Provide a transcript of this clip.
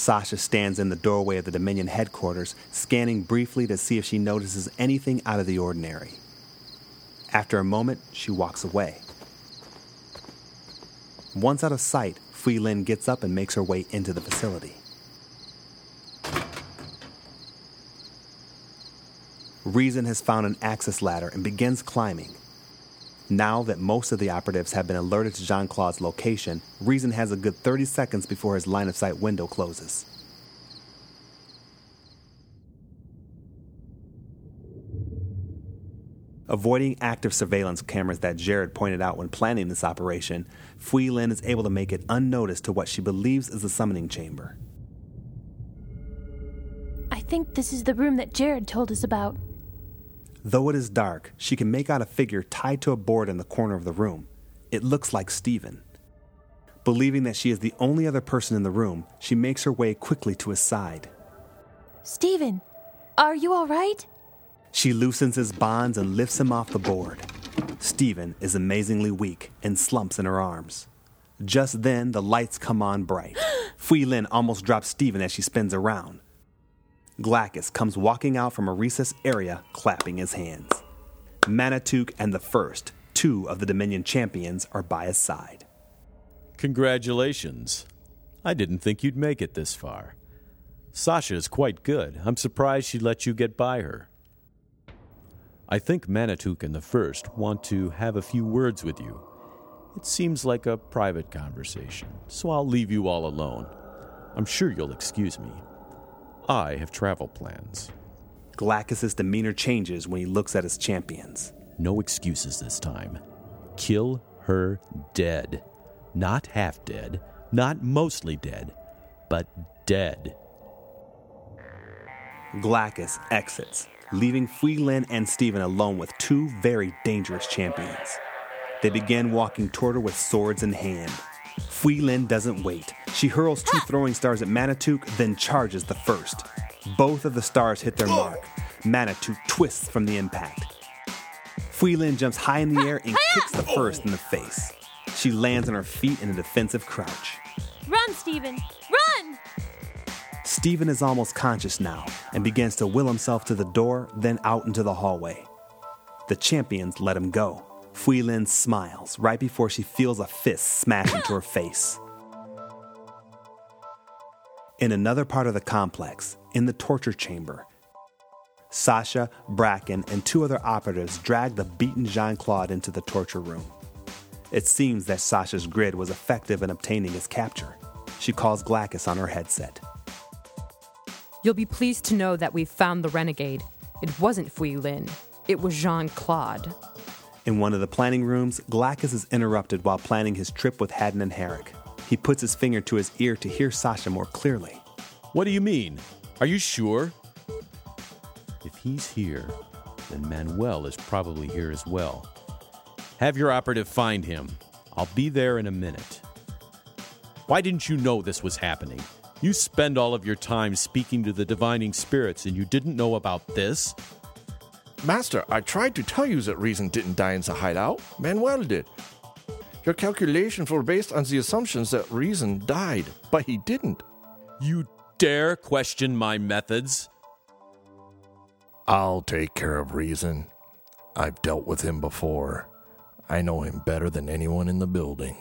Sasha stands in the doorway of the Dominion headquarters, scanning briefly to see if she notices anything out of the ordinary. After a moment, she walks away. Once out of sight, Fui Lin gets up and makes her way into the facility. Rezin has found an access ladder and begins climbing. Now that most of the operatives have been alerted to Jean Claude's location, Rezin has a good 30 seconds before his line of sight window closes. Avoiding active surveillance cameras that Jared pointed out when planning this operation, Fui Lin is able to make it unnoticed to what she believes is the summoning chamber. I think this is the room that Jared told us about. Though it is dark, she can make out a figure tied to a board in the corner of the room. It looks like Stephen. Believing that she is the only other person in the room, she makes her way quickly to his side. Stephen, are you all right? She loosens his bonds and lifts him off the board. Stephen is amazingly weak and slumps in her arms. Just then, the lights come on bright. Fui Lin almost drops Stephen as she spins around. Glackus comes walking out from a recess area, clapping his hands. Manitouk and the First, two of the Dominion champions, are by his side. Congratulations. I didn't think you'd make it this far. Sasha is quite good. I'm surprised she let you get by her. I think Manitouk and the First want to have a few words with you. It seems like a private conversation, so I'll leave you all alone. I'm sure you'll excuse me. I have travel plans. Glackus's demeanor changes when he looks at his champions. No excuses this time. Kill her dead. Not half dead, not mostly dead, but dead. Glackus exits, leaving Lin and Stephen alone with two very dangerous champions. They begin walking toward her with swords in hand. Lin doesn't wait. She hurls two throwing stars at Manitouk, then charges the first. Both of the stars hit their mark. Manitouk twists from the impact. Fui Lin jumps high in the air and kicks the first in the face. She lands on her feet in a defensive crouch. Run, Stephen! Run! Stephen is almost conscious now and begins to will himself to the door, then out into the hallway. The champions let him go. Fui Lin smiles right before she feels a fist smash into her face. In another part of the complex, in the torture chamber, Sasha, Bracken, and two other operatives drag the beaten Jean Claude into the torture room. It seems that Sasha's grid was effective in obtaining his capture. She calls Glackus on her headset. You'll be pleased to know that we've found the renegade. It wasn't Fui Lin, it was Jean Claude. In one of the planning rooms, Glackus is interrupted while planning his trip with Haddon and Herrick. He puts his finger to his ear to hear Sasha more clearly. What do you mean? Are you sure? If he's here, then Manuel is probably here as well. Have your operative find him. I'll be there in a minute. Why didn't you know this was happening? You spend all of your time speaking to the divining spirits and you didn't know about this? Master, I tried to tell you that Rezin didn't die in the hideout. Manuel did. Your calculations were based on the assumptions that Rezin died, but he didn't. You dare question my methods? I'll take care of Rezin. I've dealt with him before. I know him better than anyone in the building.